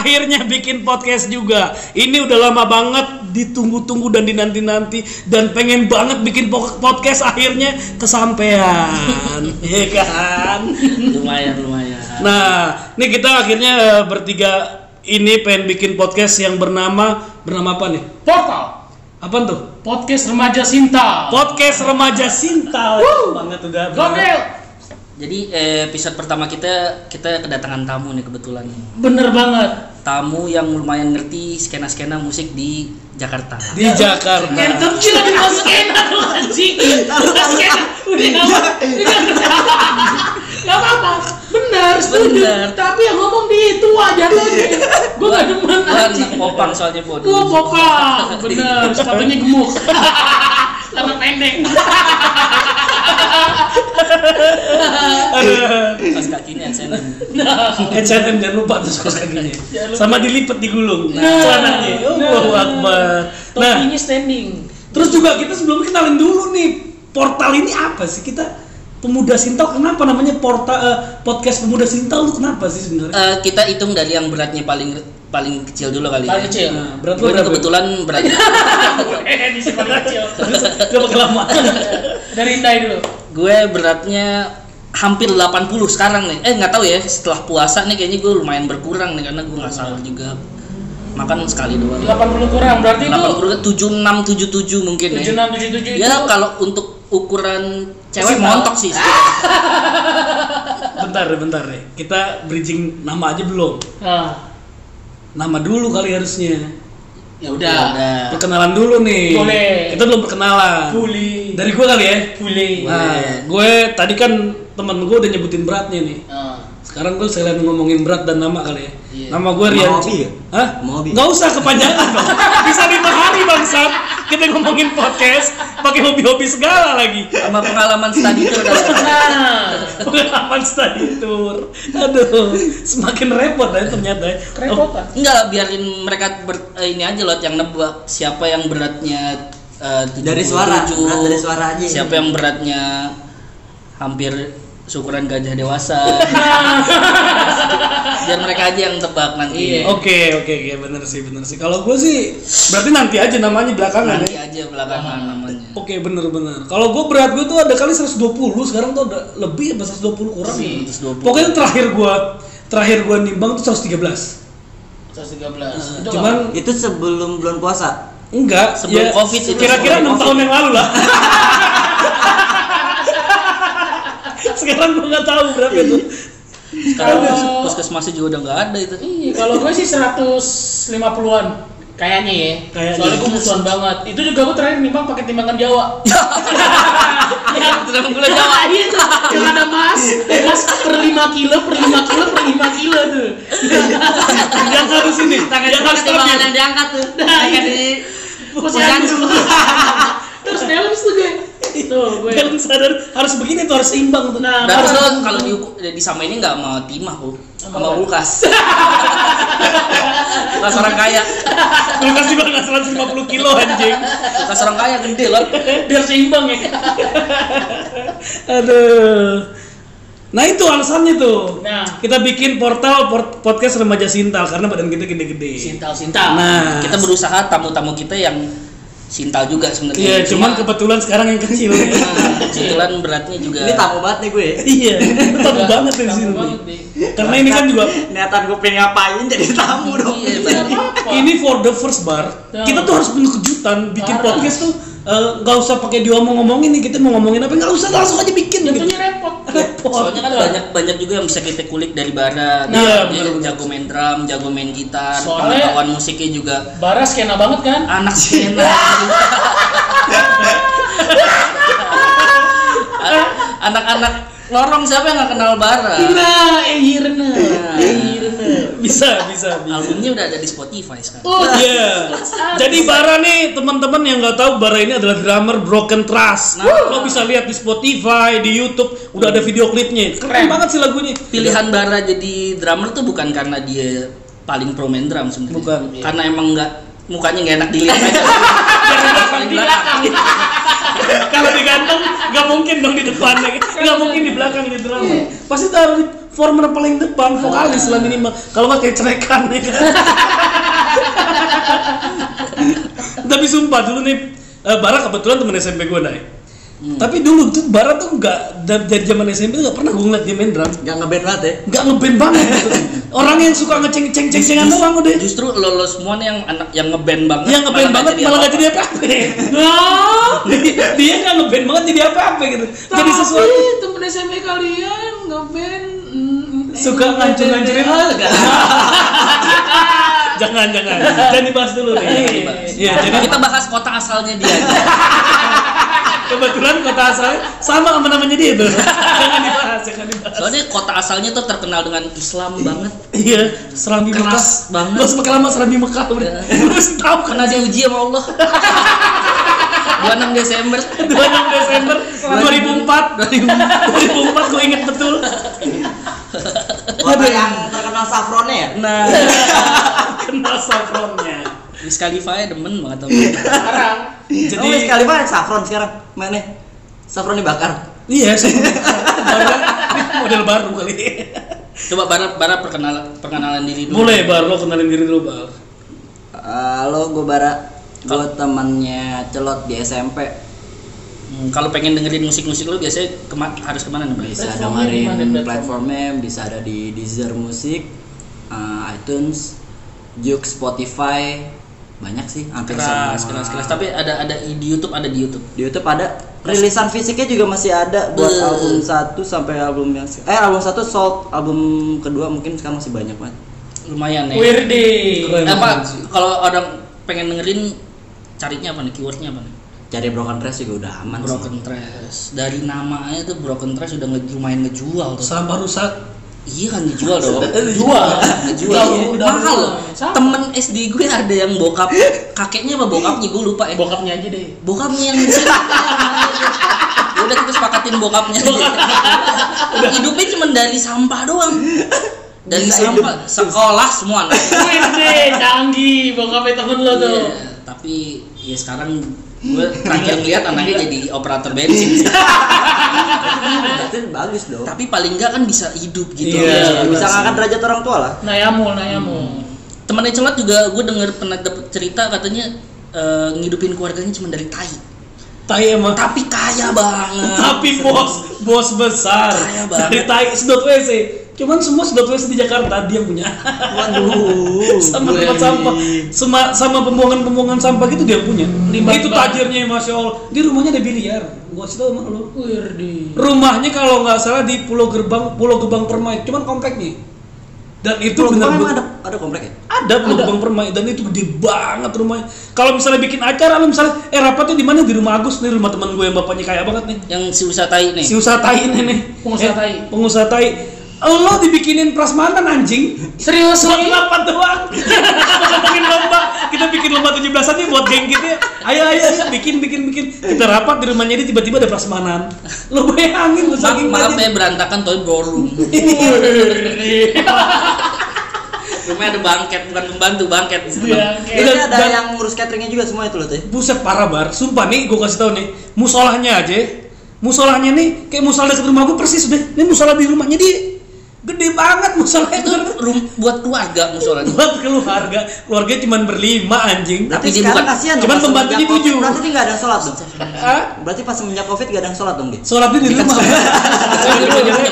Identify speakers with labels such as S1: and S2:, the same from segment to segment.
S1: akhirnya bikin podcast juga. Ini udah lama banget ditunggu-tunggu dan dinanti-nanti dan pengen banget bikin po- podcast akhirnya kesampaian, ya kan?
S2: lumayan lumayan
S1: Nah, ini kita akhirnya eh, bertiga ini pengen bikin podcast yang bernama bernama apa nih?
S3: Portal
S1: Apa tuh?
S3: podcast remaja Sinta.
S1: Podcast remaja Sinta. banget udah.
S3: Gokil.
S2: Jadi eh, episode pertama kita kita kedatangan tamu nih kebetulan
S3: Bener banget.
S2: tamu yang lumayan ngerti skena skena musik di Jakarta
S1: Di Jakarta.
S3: Kentum cila dimasukin aduh anjing. Masukin. Udah nggak apa. Gak apa-apa. Benar, setuju.
S2: Bener.
S3: Tapi yang ngomong di tua jatuhnya. Gue gak demen
S2: Gua
S3: anjing.
S2: anak popang soalnya bod
S3: Gue popang. Bener, sepatunya gemuk. Celana pendek.
S2: pas kakinya saya
S1: H&M jangan lupa tuh kaos kakinya. Sama dilipet digulung.
S3: Nah.
S1: Celananya. Oh,
S3: Nah.
S1: Akbar. Nah,
S3: Topinya standing.
S1: terus juga kita sebelum kenalin dulu nih portal ini apa sih kita Pemuda Sintal kenapa namanya portal eh, podcast Pemuda Sintal lu kenapa sih sebenarnya?
S2: Eh, kita hitung dari yang beratnya paling paling kecil dulu kali
S3: Paling
S2: ya.
S3: kecil.
S1: Nah, berat lu
S2: Gue
S1: berapa?
S2: kebetulan beratnya
S3: Eh, di sini paling kecil.
S1: Gak pakai lama.
S3: Dari Indai dulu.
S2: gue beratnya hampir 80 sekarang nih. Eh nggak tahu ya setelah puasa nih kayaknya gue lumayan berkurang nih karena gue nggak sahur juga. Makan sekali doang.
S3: 80 kurang berarti itu
S2: 80 76 77 mungkin ya.
S3: 76 77 itu
S2: Ya kalau untuk ukuran cewek
S1: Sintal.
S2: montok sih.
S1: bentar deh, bentar deh. Kita bridging nama aja belum.
S3: Nah,
S1: Nama dulu kali harusnya.
S3: ya
S2: Ya
S3: udah.
S2: udah.
S1: Perkenalan dulu nih.
S3: Boleh.
S1: Kita belum perkenalan.
S3: Bully.
S1: Dari gue kali ya.
S3: Bully.
S1: Nah, gue tadi kan temen gue udah nyebutin beratnya nih.
S3: Nah.
S1: Sekarang gue sekalian ngomongin berat dan nama kali ya.
S2: Iya.
S1: Nama gue Rian.
S4: hobi ya?
S1: Hah?
S4: Sama hobi?
S1: Nggak usah kepanjangan dong. Bisa lima hari bangsat. Kita ngomongin podcast pakai hobi-hobi segala lagi.
S2: Sama pengalaman study tour
S3: Nah,
S1: Pengalaman study tour. Aduh, semakin repot ya ternyata. ya.
S3: kerepotan.
S2: Enggak, biarin mereka ber- eh, ini aja loh yang nebak siapa yang beratnya eh,
S4: Dari suara,
S2: 77,
S4: berat dari suara aja.
S2: Siapa yang beratnya hampir syukuran gajah dewasa. Biar mereka aja yang tebak nanti.
S3: Iya.
S1: Oke, oke, oke, bener sih, bener sih. Kalau gue sih, berarti nanti aja namanya belakangan
S2: Nanti
S1: ya.
S2: aja belakangan namanya.
S1: Oke, bener-bener. Kalau gue berat gue tuh ada kali 120, sekarang tuh ada lebih apa 120 kurang.
S3: Lebih.
S2: 120.
S1: Pokoknya terakhir gue, terakhir gue nimbang tuh 113.
S3: 113. Itu
S1: Cuman
S4: Itu sebelum bulan puasa.
S1: enggak,
S2: Sebelum
S1: ya,
S2: Covid itu,
S1: Kira-kira
S2: sebelum
S1: 6 tahun yang lalu lah. sekarang gue nggak tahu berapa itu.
S2: Sekarang
S3: Kalau-
S2: puskesmasnya juga udah nggak ada itu.
S3: Iya, kalau gue sih 150-an kayaknya ya.
S1: Kayaknya.
S3: Soalnya gue musuhan banget. Itu juga gue terakhir nimbang pakai timbangan Jawa.
S2: Ya, timbangan gula Jawa.
S3: Iya tuh, yang ada mas, mas per 5 kilo, per 5 kilo, per 5 kilo tuh.
S1: yang harus ini, yang harus stabil.
S2: yang diangkat tuh.
S3: Nah,
S2: Kayak
S3: iya.
S2: di
S3: Posyandu. Terus balance tuh gue. Tuh gue.
S1: Yang sadar harus begini tuh harus seimbang tuh.
S3: Nah,
S2: Berarti
S3: harus-
S2: lo kalau di ini nggak sama timah kok,
S3: Sama
S2: kulkas. kulkas orang kaya,
S1: Kulkas juga nggak 150 kilo anjing.
S2: kulkas orang kaya gede loh.
S3: biar seimbang ya.
S1: Aduh. Nah itu alasannya tuh.
S3: Nah.
S1: Kita bikin portal port- podcast remaja Sintal karena badan kita gede-gede.
S3: Sintal, sintal.
S1: Nah,
S2: Kita berusaha tamu-tamu kita yang sintal juga sebenarnya.
S1: Iya, cuman kebetulan sekarang yang kecil.
S2: Nah, kebetulan beratnya juga.
S4: Ini tamu banget nih gue.
S1: iya, tamu banget di sini. Karena ini kan juga
S4: Niatan gue pengen ngapain jadi tamu dong.
S2: Iya,
S3: Nggak
S2: berarti.
S3: apa-apa.
S1: ini for the first bar. Kita tuh harus punya kejutan bikin podcast tuh eh, nggak usah pakai diomong-ngomongin nih kita mau ngomongin apa nggak usah langsung aja bikin gitu.
S3: Repot.
S1: Repot.
S2: Soalnya kan banyak banyak juga yang bisa kita kulik dari Bara.
S1: Nah,
S2: Dia
S1: bener-bener.
S2: jago main drum, jago main gitar,
S3: Soalnya-
S2: pengetahuan musiknya juga
S3: Bara skena banget kan?
S2: anak skena. Anak-anak lorong siapa yang nggak kenal Bara?
S3: Nah, Ehirna.
S2: Nah.
S1: Bisa, bisa, bisa.
S2: Albumnya udah ada di Spotify sekarang.
S3: Oh,
S1: Iya. Jadi Bara nih teman-teman yang nggak tahu Bara ini adalah drummer Broken Trust.
S2: Nah.
S1: lo bisa lihat di Spotify, di YouTube, udah ada video klipnya. Keren,
S3: Keren.
S1: banget sih lagunya.
S2: Pilihan Bara jadi drummer tuh bukan karena dia paling pro main drum sebenarnya.
S1: Bukan.
S2: Karena emang nggak mukanya nggak enak dilihat aja.
S3: di
S2: belakang.
S1: Kalau digantung nggak mungkin dong di depan nggak mungkin di belakang di drummer. Pasti taruh di performer paling depan vokalis lah minimal. Kalau nggak kayak cerekan ya kan tapi sumpah dulu nih eh, Bara kebetulan temen SMP gue nih tapi dulu tuh Bara tuh nggak dari, zaman SMP tuh nggak pernah gue ngeliat dia main drum.
S4: Gak ngeband banget ya.
S1: nggak ngeband banget. Gitu. orang yang suka ngeceng ceng ceng cengan doang udah.
S2: Justru lo, lo semua nih yang anak yang ngeband banget.
S1: yang ngeband banget
S2: nggak
S1: malah nggak jadi apa-apa.
S3: Nah,
S1: dia nggak ngeband banget jadi apa-apa gitu. Jadi
S3: tapi
S1: sesuatu.
S3: temen SMP kalian ngeband
S1: suka ngancur-ngancurin jangan jangan. Jangan dibahas dulu nih. Iya jadi
S2: kita bahas kota asalnya dia.
S1: kebetulan kota asalnya sama sama namanya dia tuh jangan dibahas jangan dibahas.
S2: Soalnya kota asalnya tuh terkenal dengan Islam banget.
S1: iya serambi Mekah.
S2: banget.
S1: lo semakin lama serambi Mekah udah. Terus tahu kan?
S2: Kena diuji sama Allah. 26 Desember.
S1: 26 Desember 2004 2004 gue inget betul
S4: Kota yang terkenal saffronnya ya.
S2: Nah,
S1: kenal saffronnya
S2: Wiz Khalifa ya demen banget sama
S3: sekarang
S4: Jadi oh, sekali banget saffron sekarang mainnya. Saffron dibakar.
S1: iya model baru kali
S2: Coba Bara, Bara perkenalan perkenalan diri dulu.
S1: boleh bar lo kenalin diri dulu bar
S4: Halo, gue Bara. Gue temannya celot di SMP.
S2: Hmm, kalau pengen dengerin musik-musik lu biasanya kema harus ke mana nih, Bang?
S4: Bisa
S3: Platformnya
S4: dengerin
S3: platform?
S4: platformnya, bisa ada di Deezer Music, eh, iTunes, Juk, Spotify, banyak sih, hampir
S2: Keras,
S4: semua.
S2: keras, keras. Tapi ada ada di YouTube, ada di YouTube.
S4: Di YouTube ada rilisan fisiknya juga masih ada buat
S2: Beuh.
S4: album satu sampai album yang eh album satu sold, album kedua mungkin sekarang masih banyak banget.
S2: Lumayan ya.
S3: Wirdi
S1: Keren.
S2: Eh, apa kalau orang pengen dengerin carinya apa nih? Keywordnya apa nih?
S4: Cari Broken Trash juga udah aman sih.
S2: Broken Trash. Dari namanya tuh Broken Trash udah nge lumayan ngejual tuh.
S1: sampah rusak
S2: Iya kan dijual dong.
S3: Jual.
S2: Ngejual.
S3: Udah- udah
S2: Mahal loh.
S3: Sama.
S2: Temen SD gue ada yang bokap kakeknya apa bokapnya gue lupa ya.
S3: bokapnya aja deh
S2: bokapnya yang Ya udah kita sepakatin bokapnya aja. hidupnya cuma dari sampah doang dari
S4: Bisa
S2: sampah sekolah semua.
S3: Wirdi canggih bokapnya temen lo tuh
S2: Iya, tapi ya sekarang gue terakhir ngeliat anaknya jadi operator bensin. Sih.
S4: Berarti bagus dong.
S2: tapi paling enggak kan bisa hidup gitu.
S1: Iya,
S4: bisa
S1: benar
S4: ngangkat derajat orang tua lah.
S3: Nayamu Nayamu
S2: temannya celot juga gue denger pernah dapet cerita katanya eh, ngidupin keluarganya cuma dari tai.
S1: Tai emang?
S2: Tapi kaya banget.
S1: Tapi bos bos besar.
S2: Kaya banget.
S1: dari tai sedot WC cuman semua sedot WC di Jakarta dia punya.
S4: Waduh.
S1: sama tempat
S4: nih.
S1: sampah. Sama sama pembuangan pembuangan sampah gitu dia punya.
S3: Limbah
S1: itu tajirnya masya allah. Di rumahnya ada biliar. Gua kasih tau sama lu.
S3: Wirdi
S1: rumahnya kalau nggak salah di Pulau Gerbang Pulau Gebang Permai. Cuman kompleknya dan itu
S4: Pulau
S1: benar
S4: emang ada ada komplek ya?
S1: ada Pulau Gebang Permai. Dan itu gede banget rumahnya. Kalau misalnya bikin acara lu misalnya eh rapatnya di mana? Di rumah Agus nih rumah teman gue yang bapaknya kaya banget nih.
S2: Yang si wisatai nih.
S1: Si usaha tai ini nih.
S3: Pengusaha
S1: Eh,
S3: tai.
S1: pengusaha tai lo dibikinin prasmanan anjing.
S3: Serius
S1: buat
S3: nih
S1: delapan doang. Kita bikin lomba. Kita bikin lomba tujuh belasan nih buat geng kita ayo ayo ayo, bikin bikin bikin. Kita rapat di rumahnya dia tiba-tiba ada prasmanan. Lo bayangin tuh
S2: Ma
S1: saking
S2: maaf
S1: banyak.
S2: ya berantakan tapi ballroom rumahnya ada bangket bukan pembantu bangket.
S3: Iya,
S4: Ini ada
S1: dan-
S4: yang ngurus cateringnya juga semua itu loh tuh.
S1: buset parah bar. Sumpah nih gue kasih tau nih. Musolahnya aja. Musolahnya nih kayak musola dekat rumah gue persis deh ini musola di rumahnya dia gede banget musolanya
S2: itu rum buat keluarga musolanya
S1: buat keluarga. Keluarga cuman berlima anjing.
S2: Tapi dia
S4: sekarang
S2: bukan-
S4: kasihan
S1: pembantunya
S4: semenjak Covid,
S1: tujuh.
S4: Berarti dia nggak ada sholat dong.
S1: Hah?
S4: Berarti pas semenjak covid gak ada sholat dong dia.
S1: sholatnya di rumah.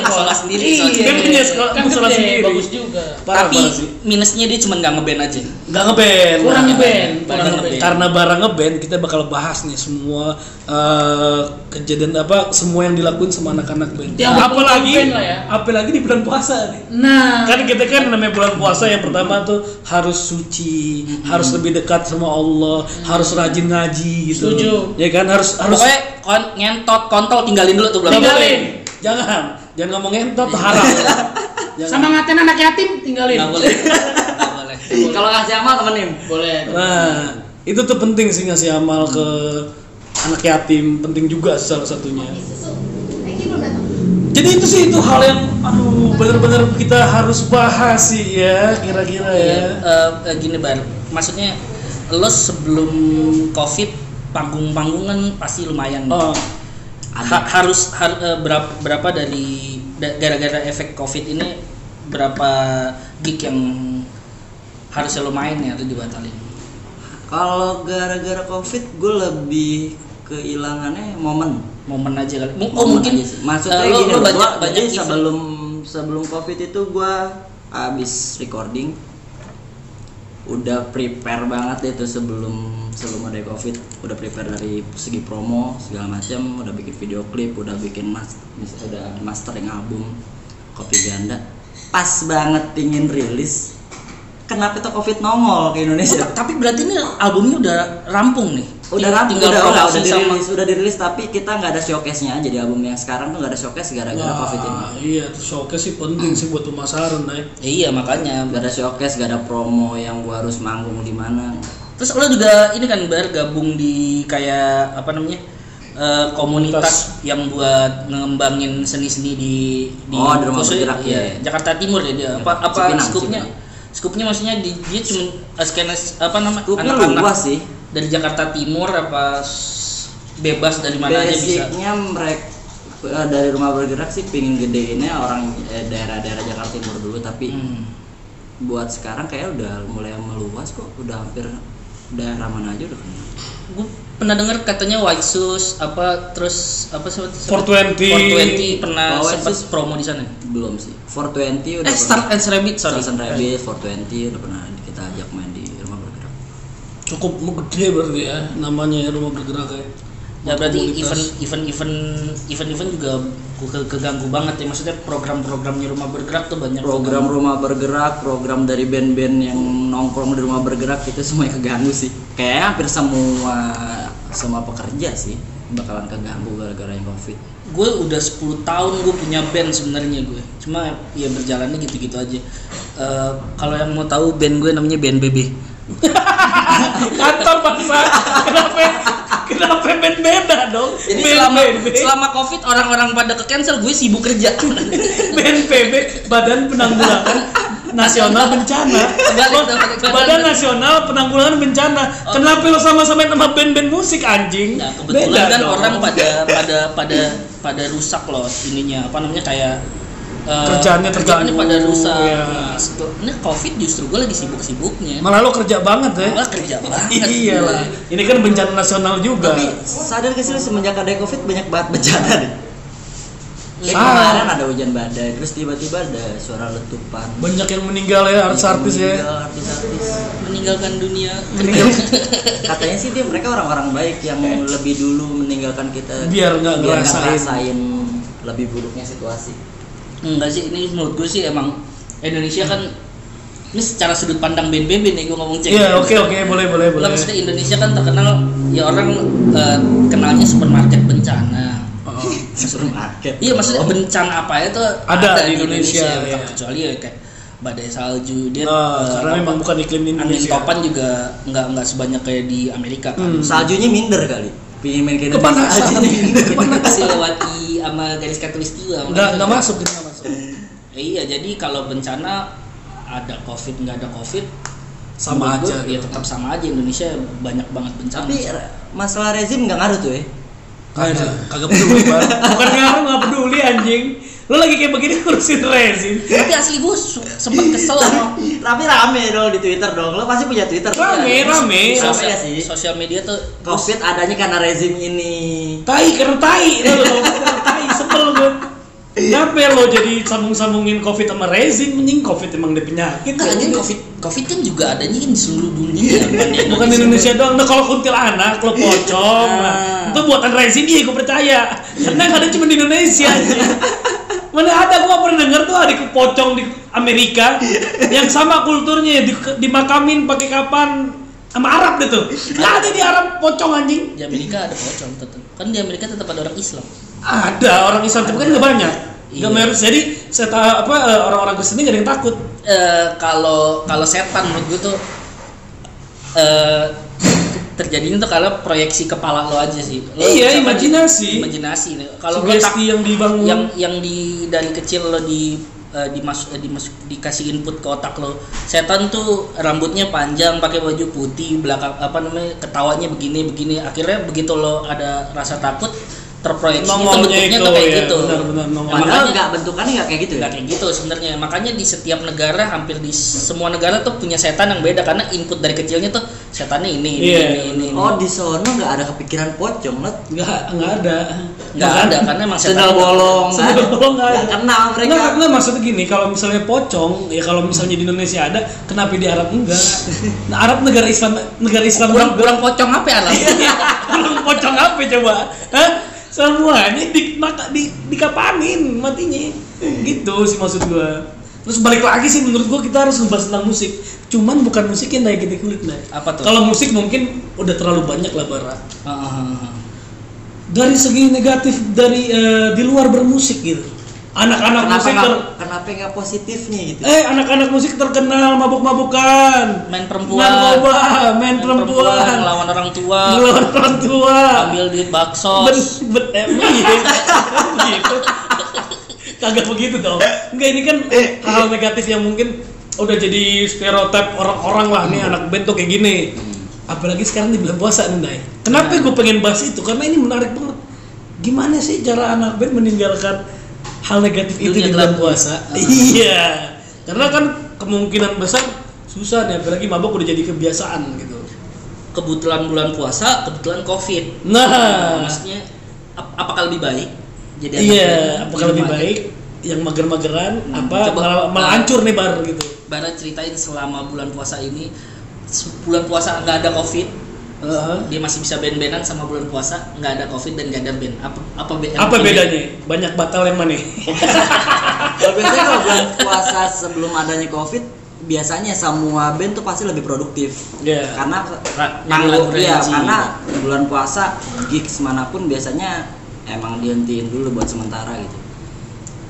S2: Musola sendiri
S3: Iya.
S1: Dia punya sekolah-
S3: kan
S1: musola
S3: gede,
S1: sendiri.
S3: bagus juga.
S2: Tapi minusnya dia cuma nggak ngeband aja.
S1: Nggak ngeband.
S3: Kurang ngeband
S1: karena barang ngeband kita bakal bahas nih semua eh, kejadian apa semua yang dilakuin sama anak-anak band. Apalagi
S3: ya.
S1: apalagi di bulan puasa nih.
S3: Nah.
S1: Kan kita kan namanya bulan puasa yang pertama tuh harus suci harus lebih dekat sama Allah harus rajin ngaji gitu.
S3: Setuju.
S1: ya kan? Harus harus
S2: pokoknya kon ngentot kontol tinggalin dulu tuh belum
S3: Tinggalin.
S1: boleh. jangan. Jangan ngomong entot tuh haram. Jangan.
S3: sama ngatain anak yatim tinggalin.
S2: Nggak boleh. Nggak boleh.
S4: Kalau ngasih amal temenin.
S3: boleh.
S1: Nah, itu tuh penting sih ngasih amal ke anak yatim, penting juga salah satunya. Jadi itu sih itu hal yang aduh bener-bener kita harus bahas sih ya kira-kira ya.
S2: Iya, eh, eh, gini bar maksudnya lo sebelum covid panggung-panggungan pasti lumayan.
S1: Oh,
S2: Ha- harus har- eh, berapa berapa dari da- gara-gara efek covid ini berapa gig yang harusnya lo main ya atau dibatalin?
S4: Kalau gara-gara covid gue lebih kehilangannya momen.
S2: Momen aja kali. Oh
S4: Momen
S2: mungkin
S4: aja sih. maksudnya
S2: lo,
S4: gini
S2: lo banyak
S4: gua-
S2: banyak
S4: jadi sebelum sebelum covid itu gue habis recording udah prepare banget tuh sebelum sebelum ada covid. Udah prepare dari segi promo segala macam udah bikin video klip udah bikin mas udah mastering album kopi ganda. Pas banget pingin rilis kenapa itu covid nongol ke
S2: Oh,
S4: Indonesia.
S2: Ta- tapi berarti ini albumnya udah rampung nih?
S4: Udah rampung udah, udah, udah
S2: sama-
S4: dirilis udah dirilis tapi kita nggak ada showcase nya jadi album yang sekarang tuh nggak ada showcase gara-gara covid ini.
S1: iya tuh showcase sih penting sih buat pemasaran.
S2: Ya, iya makanya
S4: nggak ada showcase nggak ada promo yang gua harus manggung di mana.
S2: Terus lo juga ini kan ber gabung di kayak apa namanya eh, komunitas yang buat ngembangin seni-seni di di
S4: Oh, di Rumah Bergerak, ya.
S2: Jakarta Timur ya dia. Apa apa
S4: Cipinang,
S2: skupnya?
S4: Cipinang.
S2: Skupnya maksudnya di, dia cuma skena apa nama anak-anak
S4: luas sih.
S2: dari Jakarta Timur apa bebas dari mana aja bisa.
S4: Basicnya mereka eh, dari rumah bergerak sih pingin gedeinnya orang eh, daerah-daerah Jakarta Timur dulu tapi
S2: Hmm.
S4: buat sekarang kayak udah mulai meluas kok udah hampir daerah mana aja udah kenal
S2: gue pernah dengar katanya White Shoes apa terus apa sih
S1: 420.
S2: 420 pernah
S4: Oh, White
S2: sempat
S4: Shoes.
S2: promo di sana?
S4: Belum sih. 420 udah
S2: eh Star and Rabbit sorry.
S4: Stars and Rabbit 420 udah pernah kita ajak main di rumah bergerak.
S1: Cukup gede berarti ya namanya ya rumah bergerak ya.
S2: ya berarti event event event event event juga ke, ke- keganggu banget ya. Maksudnya program-programnya rumah bergerak tuh banyak
S4: program rumah bergerak program dari band-band yang nongkrong di rumah bergerak itu semuanya keganggu sih. Kayak hampir semua semua pekerja sih bakalan keganggu gara-gara yang covid.
S2: Gue udah 10 tahun gue punya band sebenarnya gue cuma ya berjalannya gitu-gitu aja. Eh, kalau yang mau tahu band gue namanya BNBB
S1: Kantor bangsa. Kenapa? Kenapa band beda dong?
S2: jadi
S1: Band
S2: selama
S1: PB.
S2: selama covid orang-orang pada ke cancel gue sibuk kerja
S1: BNPB Badan Penanggulangan Nasional Bencana.
S2: Balik dong, balik, balik.
S1: Badan Nasional Penanggulangan Bencana. Kenapa lo sama-sama nama band-band musik anjing?
S2: Nah, kebetulan
S1: Beda
S2: kan
S1: dong.
S2: orang pada pada pada pada rusak loh ininya apa namanya kayak eh,
S1: Kerjaannya
S2: kerjaannya
S1: terganggu,
S2: pada rusak.
S1: ya.
S2: Nah, ini covid justru gue lagi sibuk-sibuknya.
S1: Malah lo kerja banget ya.
S2: Malah kerja banget.
S1: Iya lah. Ini kan bencana nasional juga.
S4: tapi sadar gak sih semenjak ada covid banyak banget bencana deh Kayak kemarin ada hujan badai terus tiba-tiba ada suara letupan
S1: Banyak yang meninggal ya artis-artis ya.
S4: Meninggal, artis-artis
S2: Meninggalkan dunia.
S1: Meninggal.
S4: katanya sih dia mereka orang-orang baik yang lebih dulu meninggalkan kita
S1: Biar nggak ngerasain.
S4: ngerasain lebih buruknya situasi
S2: Enggak sih, ini menurut gue sih emang Indonesia kan ini secara sudut pandang BNPB nih gue ngomong cek.
S1: Iya, oke oke, boleh boleh boleh.
S2: Lah, maksudnya Indonesia kan terkenal ya orang eh, kenalnya supermarket bencana.
S1: Oh.
S4: supermarket
S2: Iya maksudnya bencana apa itu
S1: Ada di Indonesia,
S2: kan.
S1: iya.
S2: kecuali ya kayak badai salju dia
S1: Nah,
S2: eh,
S1: karena memang bukan iklim
S2: angin
S1: Indonesia.
S2: topan juga nggak nggak sebanyak kayak di Amerika kan.
S1: Hmm.
S4: saljunya minder kali pingin main Indonesia
S1: Kepanasan.
S2: Masih lewati sama garis katulistiwa.
S1: Enggak enggak masuk, nggak masuk.
S2: Ya, iya jadi kalau bencana ada covid nggak ada covid
S1: Sama aja
S2: gue, ya
S1: gitu.
S2: tetap sama aja Indonesia banyak banget bencana.
S4: tapi masalah rezim nggak ngaruh tuh ya
S1: Kagak, kagak peduli Bang. Bukan ngaruh nggak peduli anjing. Lo lagi kayak begini ngurusin rezim.
S2: Tapi asli gue sempet kesel sama
S4: tapi rame dong di twitter dong lo pasti punya twitter
S1: Rame,
S2: Iya,
S1: rame.
S2: sosial,
S4: Rame ya sih.
S2: sosial media tuh
S4: covid adanya karena rezim ini
S1: Tai karena tai, tai. Kenapa lo jadi sambung-sambungin covid sama rezim? Mending covid emang dia penyakit.
S2: Enggak,
S1: ya.
S2: covid covid kan juga adanya kan di seluruh dunia di
S1: Bukan di Indonesia doang. Nah kalau kuntilanak, lo pocong, nah,
S2: Ah.
S1: itu buatan rezim iya gue percaya. Karena yang ada cuma di Indonesia. anjing. Mana ada gue pernah denger tuh ada pocong di Amerika yang sama kulturnya di, dimakamin pakai kapan sama Arab deh tuh. Nggak ada di Arab pocong anjing.
S2: di Amerika ada pocong tetap kan di Amerika tetap ada orang Islam
S1: Ada orang Islam tapi kan nggak banyak. Nggak
S2: Iya.
S1: mayoritas. Jadi saya ta- apa eh, orang-orang Kristen nggak ada yang takut.
S2: Eh, kalau kalau setan menurut gue tuh eh terjadinya tuh kalau proyeksi kepala lo aja sih Lo
S1: Iya, imajinasi.
S2: imajinasi kalau lo tak
S1: Sugesti yang dibangun.
S2: yang yang di dari kecil lo di eh, dimas eh, dimas dikasih input ke otak lo. Setan tuh rambutnya panjang pakai baju putih belakang apa namanya ketawanya begini begini. Akhirnya begitu lo ada rasa takut terproyeksi bentuknya
S1: itu,
S2: tuh kayak
S1: ya,
S2: gitu. Ya,
S4: Padahal
S2: makanya
S4: nggak bentukannya nggak kayak gitu ya.
S2: nggak kayak gitu sebenarnya makanya di setiap negara hampir di semua negara tuh punya setan yang beda karena input dari kecilnya tuh setannya ini ini
S1: Iya.
S2: ini, ini, ini.
S4: Oh di sono nggak ada kepikiran pocong lah.
S1: nggak nggak ada
S2: nggak ada karena emang
S4: Sendal
S2: setannya
S4: bolong,
S1: Sendal bolong nggak ada.
S4: Kenal mereka.
S1: Nggak, nggak, maksudnya gini, kalau misalnya pocong, ya kalau misalnya di Indonesia ada, kenapa di Arab enggak? Nah, Arab negara Islam, negara Islam
S2: kurang kurang pocong apa ya Alam?
S1: Kurang pocong apa coba? Hah? Semuanya di, maka, di, dikapanin matinya. Gitu sih maksud gua. Terus balik lagi sih menurut gua kita harus ngebahas tentang musik. Cuman bukan musik yang naik di kulit nah.
S2: Apa tuh?
S1: Kalau musik mungkin udah terlalu banyak lah bara.
S2: Ah, ah, ah.
S1: Dari segi negatif dari eh, di luar bermusik gitu. Anak-anak musik ter-
S4: kenapa nggak positifnya gitu?
S1: Eh, anak-anak musik terkenal mabuk-mabukan.
S2: main perempuan
S1: Narkoba, main
S2: main
S1: perempuan.
S2: ngelawan orang tua
S1: Ngelawan orang tua.
S2: ambil duit bakso
S1: Ben, ben, emang iya. Begitu. Kagak begitu dong. Enggak ini kan hal negatif yang mungkin udah jadi stereotip orang-orang lah nih anak band tuh kayak gini. Apalagi sekarang di bulan puasa nih, Nay. Kenapa gue pengen bahas itu? Karena ini menarik banget. Gimana sih cara anak band meninggalkan hal negatif itu di bulan puasa? Iya. Karena kan kemungkinan besar susah nih, apalagi mabok udah jadi kebiasaan gitu.
S2: kebetulan bulan puasa kebetulan covid
S1: Nah,
S2: maksudnya ap- apakah lebih baik jadi
S1: Iya, apakah lebih
S2: aja?
S1: baik yang mager-mageran
S2: Hmm,
S1: apa
S2: coba-
S1: malah, malah
S2: nah.
S1: hancur nih bar gitu.
S2: Bara ceritain selama bulan puasa ini bulan puasa nggak ada covid
S1: Heeh.
S2: dia masih bisa band-bandan sama bulan puasa nggak ada covid dan nggak ada band apa apa, be-
S1: apa bedanya? Banyak batal yang mana?
S4: Kalau biasanya kalau bulan puasa sebelum adanya covid biasanya semua band tuh pasti lebih produktif
S1: Iya.
S4: karena nanggung ya karena bulan puasa gigs mana pun biasanya emang dihentiin dulu buat sementara gitu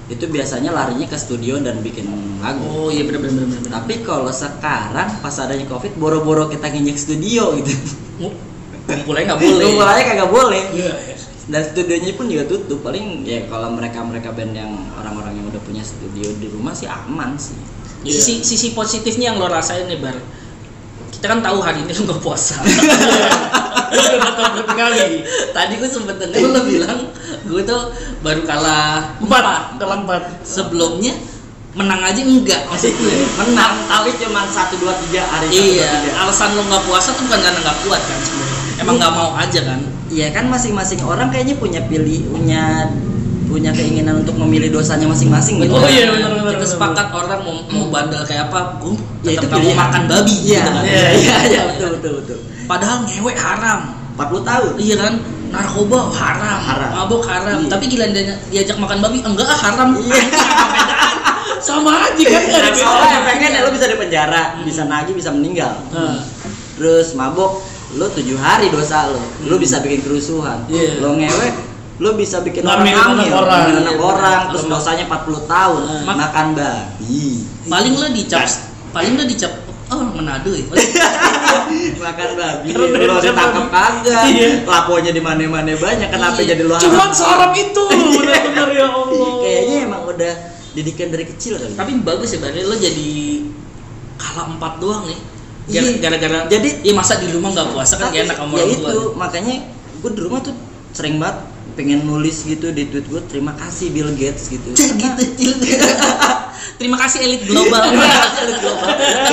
S4: itu biasanya larinya ke studio dan bikin lagu
S2: oh iya benar benar benar
S4: tapi kalau sekarang pas adanya covid boro-boro kita nginjek studio gitu
S2: ngumpulnya nggak boleh
S4: mulai kagak boleh
S1: Iya. iya.
S4: dan studionya pun juga tutup paling ya kalau mereka mereka band yang orang-orang yang udah punya studio di rumah sih aman sih
S1: Iya.
S2: sisi sisi positifnya yang lo rasain nih bar kita kan tahu hari ini lo nggak puasa
S1: kali?
S2: tadi gue sempet denger lo bilang gue tuh baru kalah
S1: Empat, dalam empat.
S2: sebelumnya menang aja enggak maksudnya
S4: menang tapi cuma satu dua tiga hari
S2: iya alasan lo nggak puasa tuh bukan karena nggak kuat kan sebenarnya emang nggak mau aja kan
S4: Iya kan masing-masing orang kayaknya punya pilih punya punya keinginan untuk memilih dosanya masing-masing gitu.
S1: Oh iya, benar, benar,
S2: kita sepakat orang mau, mau bandel kayak apa gue
S4: Ya itu pilihan.
S2: makan babi
S4: Iya,
S2: gitu kan.
S4: iya, iya, iya, betul betul betul.
S2: padahal ngewek haram
S4: 40 tahun.
S2: iya kan narkoba haram,
S4: Haram.
S2: mabok haram
S4: Iya.
S2: tapi gila dia diajak makan babi enggak haram
S4: Iya.
S1: Sama aja kan nggak ada bedanya.
S4: efeknya ya lo bisa di penjara, bisa nagih, bisa meninggal.
S1: Nah,
S4: Terus mabok, lo tujuh hari dosa lo, lo bisa bikin kerusuhan.
S1: Iya.
S4: Lo ngewek, lo bisa bikin orang hamil,
S1: orang.
S4: ngambil anak
S2: Iya,
S4: orang, terus dosanya 40 tahun,
S2: Mak-
S4: makan babi.
S2: paling lo dicap paling lo dicap oh Manado ya
S4: makan babi lo ditangkap kagak
S1: Iya.
S4: laponya di mana-mana banyak kenapa
S2: Iya.
S4: jadi lo
S1: Cuman seorang itu benar-benar ya Allah.
S4: kayaknya emang udah didikan dari kecil kali
S2: tapi bagus ya Bari lo jadi kalah empat doang nih.
S4: Iya.
S2: Gara- gara-gara
S4: Jadi-
S2: ya masa di rumah nggak puasa kan gak enak sama
S4: ya
S2: orang
S4: itu
S2: tua
S4: makanya gue di rumah tuh sering banget pengen nulis gitu di tweet gue terima kasih Bill Gates gitu.
S2: Cek gitu terima kasih elit global.
S1: Terima kasih Jack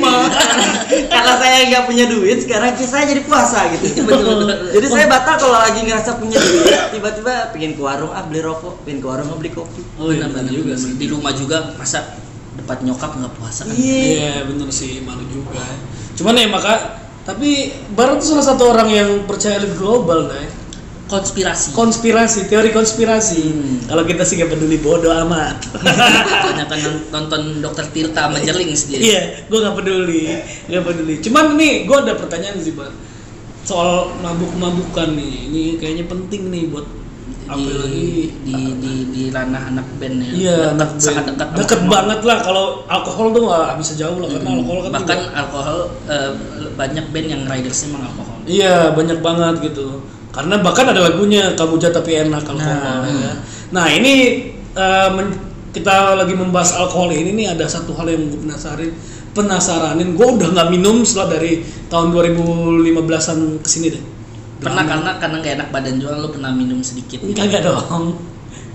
S1: Ma.
S4: karena saya nggak punya duit sekarang saya jadi puasa gitu. Jadi saya batal kalau lagi ngerasa punya duit. Tiba-tiba pengen ke warung ah beli rokok. Pengen ke warung ah, beli kopi.
S1: Oh iya benar juga sih.
S2: di rumah juga masa depan nyokap nggak puasa? Kan
S4: iya.
S1: Iya bener sih malu juga. Cuman ya maka tapi Barat tuh salah satu orang yang percaya elit global nah.
S2: Konspirasi
S1: Konspirasi, teori konspirasi.
S4: Hmm.
S1: Kalau kita sih gak peduli bodoh amat.
S2: kebanyakan non- nonton dokter Tirta menjeling sendiri
S1: Iya, gue nggak peduli, nggak peduli. Cuman nih, gue ada pertanyaan sih, Bar. Soal mabuk-mabukan nih, ini kayaknya penting nih buat
S2: di,
S1: apalagi
S2: di, di, di ranah anak band ya
S1: Iya,
S2: Dekat-
S1: anak
S2: sangat
S1: band.
S2: dekat sama-
S1: Deket banget lah kalau alkohol tuh nggak bisa jauh lah karena alkohol kan
S2: bahkan
S1: juga-
S2: alkohol eh, banyak band yang ridersnya emang alkohol
S1: Iya banyak banget gitu. Karena bahkan ada lagunya kamu jat tapi enak alkohol.
S2: Nah.
S1: ya. Nah ini men- kita lagi membahas alkohol ini nih ada satu hal yang gue penasarin penasaranin gue udah nggak minum setelah dari tahun 2015an ke sini deh
S2: Pernah karena karena nggak enak badan juga lu pernah minum sedikit.
S1: Kagak dong.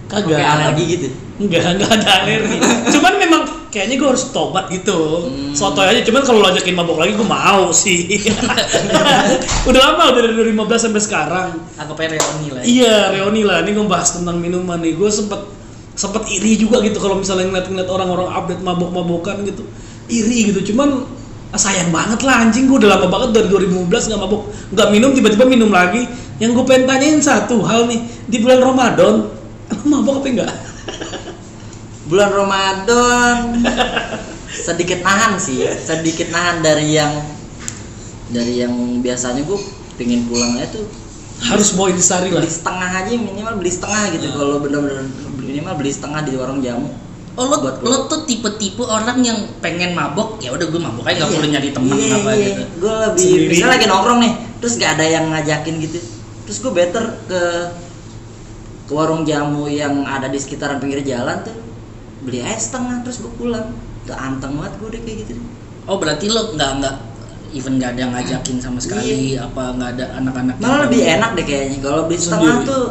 S1: Kagak.
S4: Alergi gitu.
S1: Enggak, enggak ada alergi. Cuman memang kayaknya gue harus tobat gitu.
S2: Hmm.
S1: Sotoy aja. Cuman kalau lo ajakin mabok lagi gue mau sih. udah lama udah dari 2015 sampai sekarang.
S2: Anggap aja reuni lah. ya.
S1: Iya, reuni lah. Ini ngebahas tentang minuman nih. Gue sempet sempet iri juga gitu kalau misalnya ngeliat-ngeliat orang-orang update mabok-mabokan gitu. Iri gitu. Cuman ah, sayang banget lah anjing gue udah lama banget dari 2015 nggak mabok nggak minum tiba-tiba minum lagi yang gue pengen tanyain satu hal nih di bulan Ramadan emang mabok apa enggak
S4: Bulan Ramadan. Sedikit nahan sih, sedikit nahan dari yang dari yang biasanya gue pingin pulangnya tuh.
S1: Harus bawa intisari lah.
S4: Beli setengah aja minimal beli setengah gitu. Kalau bener-bener minimal beli setengah di warung jamu.
S2: Oh lo,
S4: Buat
S2: lo tuh tipe-tipe orang yang pengen mabok? Ya udah gue mabok aja nggak
S4: Iya.
S2: perlu nyari temen
S4: iya,
S2: apa
S4: iya.
S2: gitu.
S4: gue lebih
S1: Sendiri.
S4: misalnya lagi nongkrong nih terus gak ada yang ngajakin gitu. Terus gue better ke ke warung jamu yang ada di sekitaran pinggir jalan tuh beli es setengah terus gue pulang. Tuh anteng banget gue deh kayak gitu.
S2: Oh berarti lo nggak nggak even nggak ada yang ngajakin sama sekali apa nggak ada anak-anak
S4: malah lebih
S2: pengen-
S4: enak deh kayaknya. Kalau beli setengah
S1: Sendiri.
S4: tuh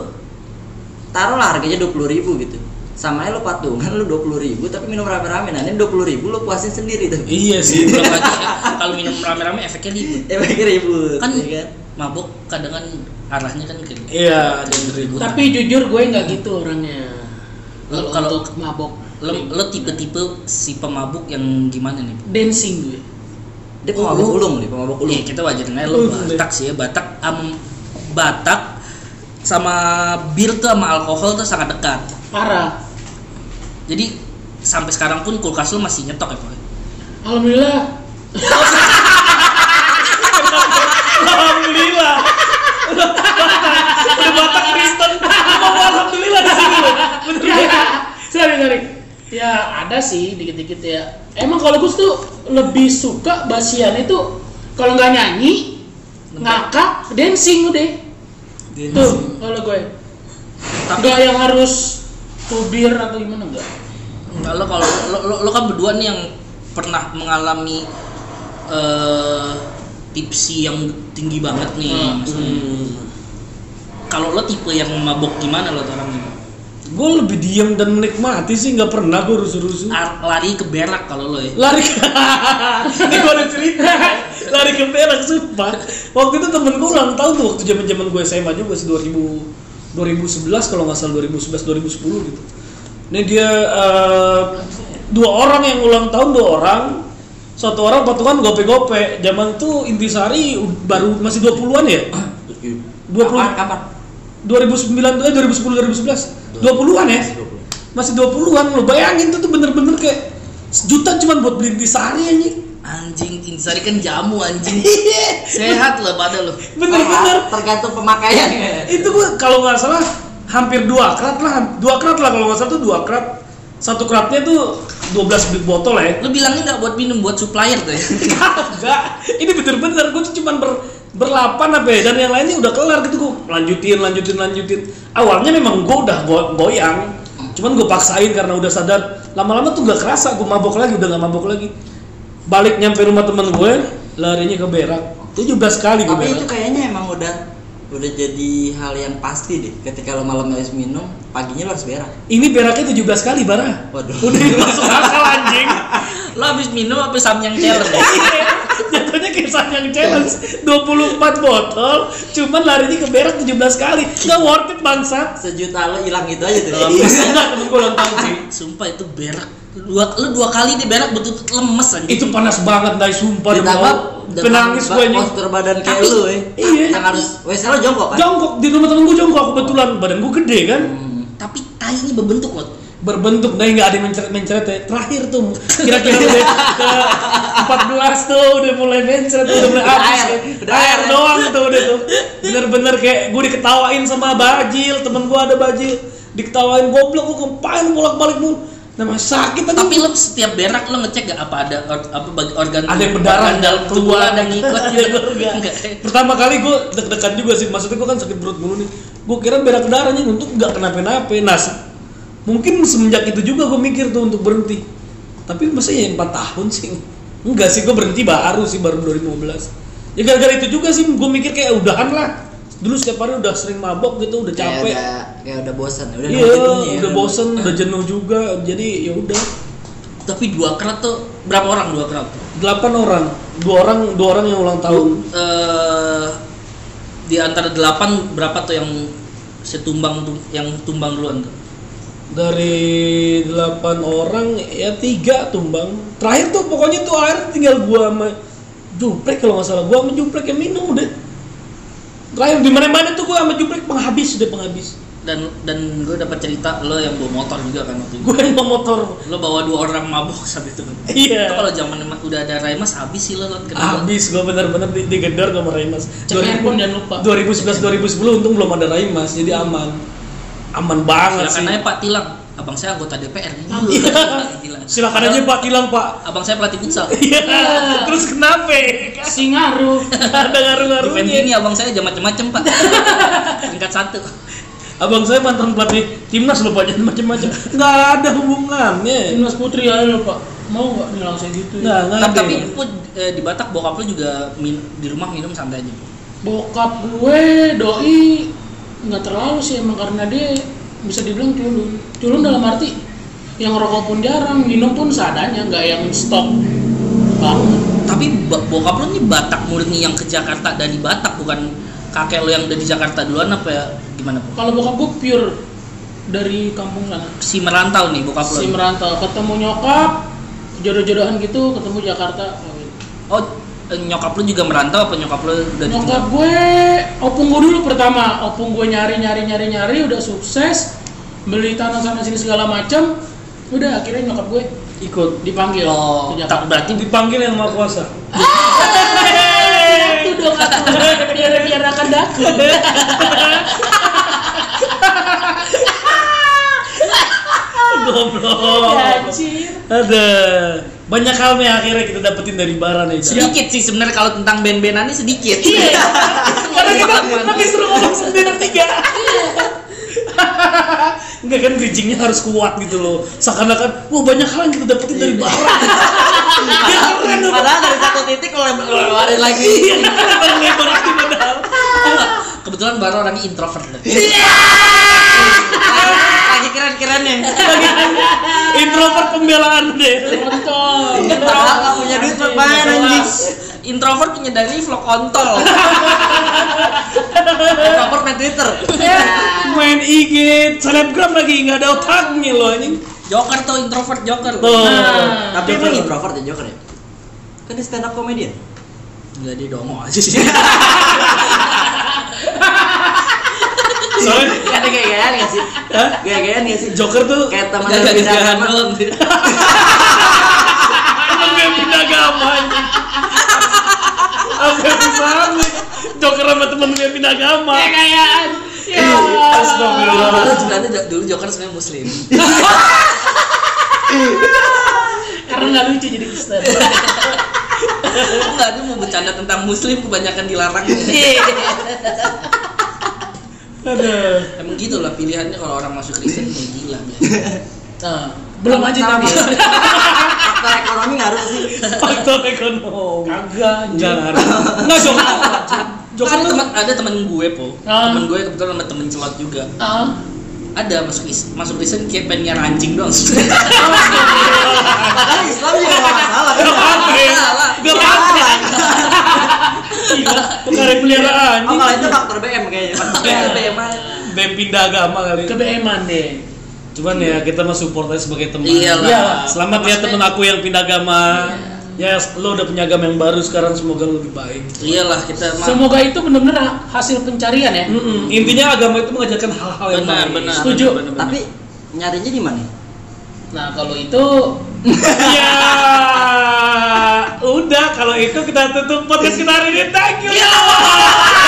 S4: taruh lah harganya dua puluh ribu gitu. Sama aja lo patungan lo dua puluh ribu tapi minum rame-rame. Nah ini dua puluh ribu lo puasin sendiri tuh.
S1: Iya sih
S2: Belum lagi ya, kalau minum rame-rame efeknya ribut.
S4: ya pakai ribut
S2: Kan
S4: ya kan?
S2: mabok kadang kan arahnya kan ke
S1: iya ribut.
S3: Tapi jujur gue nggak gitu orangnya.
S2: Lo-
S3: Kalau
S2: kalau-
S3: untuk mabok,
S2: lo, lo tipe-tipe si pemabuk yang gimana nih?
S3: dancing gue.
S4: dia pemabuk ulung nih pemabuk ulung
S2: Iya kita wajarin aja lo Batak sih ya Batak am Batak sama bir tuh sama alkohol tuh sangat dekat.
S3: Parah.
S2: Jadi sampai sekarang pun kulkas lo masih nyetok ya Pak?
S3: Alhamdulillah.
S1: alhamdulillah udah batak Kristen alhamdulillah di sini loh
S3: sorry sorry. Ya ada sih dikit-dikit ya. Emang kalau gue tuh lebih suka basian itu kalau nggak nyanyi, ngakak, dancing udah. Tuh kalau gue.
S2: Tapi
S3: Nggak yang harus tubir atau gimana enggak?
S2: Enggak, lo kalau lo, lo, lo kan berdua nih yang pernah mengalami eh tipsi yang tinggi banget nih
S3: Hmm.
S2: maksudnya. Kalau lo tipe yang mabok gimana lo orangnya?
S1: Gue lebih diam dan menikmati sih nggak pernah gue rusuh-rusuh.
S2: Ar- lari ke berak kalau lo ya.
S1: lari ke ini gue ada cerita. Lari ke berak sumpah. Waktu itu temen gue ulang tahun tuh waktu zaman zaman gue SMA juga sih 2000 2011 kalau nggak salah 2011 2010 gitu. Ini dia eh, dua orang yang ulang tahun dua orang. Satu orang patungan gope-gope. Zaman tuh intisari baru masih 20-an ya? 20
S4: kapan kapan?
S1: 2009 tuh eh 2010 2011 20-an ya? Masih 20-an lo bayangin tuh tuh bener-bener kayak sejuta cuma buat beli intisari anjing.
S2: Anjing insari kan jamu anjing. Sehat lo pada lo.
S1: bener-bener.
S4: Tergantung pemakaiannya
S1: itu gua kalau nggak salah hampir dua krat lah dua krat lah kalau nggak salah tuh dua krat satu kratnya tuh 12 bit botol ya.
S2: Lo bilangnya nggak buat minum buat supplier tuh ya.
S1: Kagak, ini bener-bener gue tuh cuman ber, berlapan apa ya? Dan yang lainnya udah kelar gitu gue lanjutin lanjutin lanjutin. Awalnya memang gue udah go- goyang. Cuman gue paksain karena udah sadar lama-lama tuh gak kerasa gue mabok lagi udah gak mabok lagi. Balik nyampe rumah temen gue larinya ke berak. 17 kali gue
S4: tapi itu kayaknya emang udah udah jadi hal yang pasti deh ketika lo malam habis minum paginya lo harus berak.
S1: Ini beraknya 17 kali bara.
S4: Waduh.
S1: udah masuk akal anjing.
S2: Lo habis minum apa samyang challenge?
S1: jatuhnya kayak yang challenge. 24 botol cuman larinya ke berak 17 kali. Gak worth it bangsat
S4: sejuta lo hilang gitu aja tuh.
S1: Iya, enggak temen gue ulang tahun sih
S2: Sumpah itu berak. Dua, lo dua kali di berak betul lemes anjing.
S1: itu panas banget dai sumpah
S4: ditambah
S1: penangis gue nih
S4: postur badan kayak lu eh.
S1: Iya.
S4: yang harus wes lo jongkok kan?
S1: Jongkok. Di rumah temen gue jongkok kebetulan. Badan gue gede kan?
S4: Hmm.
S2: Tapi tainya berbentuk loh.
S1: berbentuk dai nggak ada yang mencret mencret ya terakhir tuh kira-kira udah ke 14 tuh udah mulai mencret udah mulai habis ya. air
S4: air.
S1: doang tuh udah tuh bener-bener kayak gue diketawain sama bajil temen gue ada bajil diketawain goblok gue kempain bolak-balik mulu namanya sakit aja
S2: Tapi lo setiap berak lo ngecek gak apa ada or- apa bagi organ
S1: Ada yang berdarah,
S2: dalam
S1: keluar.
S2: ada yang ngikut gitu.
S1: enggak. Pertama kali gue deg-degan juga sih, maksudnya gue kan sakit perut mulu nih. Gue kira berak darahnya untuk nggak kenapa-napa. Nah, mungkin semenjak itu juga gue mikir tuh untuk berhenti. Tapi masa ya 4 tahun sih? Enggak sih, gue berhenti baru sih baru 2015. Ya gara-gara itu juga sih gue mikir kayak udahan lah. dulu setiap hari udah sering mabok gitu udah capek
S4: udah kayak udah bosan udah
S1: iya
S4: ya.
S1: udah bosen udah jenuh juga jadi ya udah
S2: Tapi dua kerat tuh berapa orang dua kerat?
S1: delapan orang dua orang dua orang yang ulang tahun
S2: eh di antara delapan berapa tuh yang setumbang yang tumbang duluan tuh?
S1: dari delapan orang ya tiga tumbang terakhir tuh pokoknya tuh akhir tinggal gua sama juprek kalau nggak salah gua sama juprek yang minum udah terakhir di mana mana tuh gua sama juprek penghabis udah penghabis
S2: Dan dan gue dapat cerita lo yang bawa motor juga kan waktu itu.
S1: gua yang bawa motor
S2: Lo bawa dua orang mabok saat itu kan.
S1: iya
S2: Itu kalau zaman emang udah ada Raimas habis sih lo kan
S1: habis gua bener-bener di, digedor sama Raimas
S3: Cek handphone jangan lupa.
S1: 2011 2010 untung belum ada Raimas jadi aman aman banget
S2: Silakan
S1: sih
S2: aja Pak Tilang. Abang saya anggota DPR nih.
S1: Iya.
S2: Gila.
S1: silakan aja Pak tilang Pak
S2: Abang saya pelatih futsal.
S1: iya terus kenapa
S3: Si ngaruh.
S1: ada ngaruh-ngaruhnya
S2: ini abang saya jam macem-macem pak. Tingkat satu.
S1: Abang saya mantan pelatih timnas loh pak, jangan macam-macam. Nggak ada hubungannya.
S3: Timnas putri ayo Pak. Mau nggak nih langsung gitu ya?
S1: nggak
S2: Tapi,
S1: ada.
S2: tapi Put, eh, di Batak bokap lo juga min- di rumah minum santai aja.
S3: Bokap gue doi nggak terlalu sih emang karena dia bisa dibilang culun. Culun dalam arti yang rokok pun jarang, minum pun seadanya, nggak yang stok banget.
S2: Tapi bokap lo nih Batak murni yang ke Jakarta dari Batak bukan kakek lo yang dari Jakarta duluan apa ya gimana Put?
S3: Kalau bokap gue pure dari kampung sana.
S2: Si merantau nih bokap lo.
S3: Si merantau ketemu nyokap, jodoh-jodohan gitu, ketemu Jakarta.
S2: Oh eh, nyokap lo juga merantau apa nyokap lo udah
S3: Nyokap gue, opung gue dulu pertama, opung gue nyari nyari nyari nyari, udah sukses, beli tanah sana sini segala macam, udah akhirnya nyokap gue
S1: Ikut.
S3: dipanggil
S2: Oh, tak berarti
S1: Dipanggil yang maha kuasa.
S3: Itu dong aku, biar biar akan daku.
S1: Goblok.
S3: Anjir.
S1: Ada. Banyak hal nih akhirnya kita dapetin dari Bara nih. Cak.
S2: sedikit sih sebenarnya kalau tentang band-bandannya sedikit.
S3: Iya.
S1: Karena kita lebih seru ngomong sendiri tiga. Enggak kan bridgingnya harus kuat gitu loh. Seakan-akan, wah banyak hal yang kita dapetin dari Bara. Dia keren loh.
S4: padahal dari satu titik lo lebarin lagi
S1: Iya, kita lebar lagi
S2: kebetulan baru orangnya introvert.
S4: lagi keren kerennya
S1: Introvert pembelaan deh.
S3: Kontol.
S4: padahal nggak punya duit buat main anjing
S2: Introvert punya dari vlog kontol.
S4: introvert main twitter
S1: Main IG, selebgram lagi nggak ada otaknya loh anjing.
S2: Joker tuh introvert Joker.
S1: Tuh.
S3: Nah,
S4: tapi emang
S1: loh.
S4: introvert ya Joker ya kan dia stand up comedian
S2: Enggak dia dongo aja sih.
S1: Soalnya
S4: ada gaya-gayaan gak sih
S1: Hah?
S4: gaya-gayaan gak sih
S1: Joker tuh
S4: kayak teman
S2: Gak
S4: yang
S2: gak
S4: beda
S2: gagahan
S4: agama
S2: doang.
S1: emang gak pindah agama. Apa banget? Joker sama temen gue pindah agama.
S3: Kekayaan. Ya.
S1: Astagfirullah.
S2: Sebenarnya dulu Joker sebenarnya muslim.
S3: Karena nggak lucu jadi Kristen.
S2: Enggak, dia mau bercanda tentang muslim kebanyakan dilarang.
S1: Aduh.
S2: Emang gitu lah pilihannya kalau orang masuk Kristen kayak gila.
S3: Nah,
S1: Belum aja
S4: Tapi faktor ekonomi ngaruh sih
S1: Faktor ekonomi.
S3: kagak.
S1: Enggak ngaruh. Enggak. Joker
S2: ada teman ada teman gue po,
S3: Ah.
S2: teman gue kebetulan sama temen celot juga.
S3: Ah,
S2: Ada masuk is- masuk Kristen kayak pengen anjing doang.
S4: padahal Islam juga masalah
S1: Gak.
S2: Salah.
S1: Gak apa. Pengaruh peliharaan
S4: oh kalau itu faktor BM kayaknya
S2: Ya, BMI.
S1: BEM pindah agama kali.
S3: ke BM-an deh.
S1: Cuman ya kita mah support aja sebagai teman.
S2: Iyalah.
S1: Ya, selamat ya temen aku yang pindah agama. Ya, lo udah punya agama yang baru sekarang semoga lo lebih baik.
S2: Iyalah kita mah
S3: Semoga itu benar-benar hasil pencarian ya.
S1: Mm-mm. Intinya agama itu mengajarkan hal-hal yang
S2: benar
S1: baik.
S2: benar.
S3: Setuju.
S2: benar, benar.
S4: tapi nyarinya di mana
S3: Nah, kalau itu.
S1: Ya udah kalau itu kita tutup podcast kita hari ini. Thank you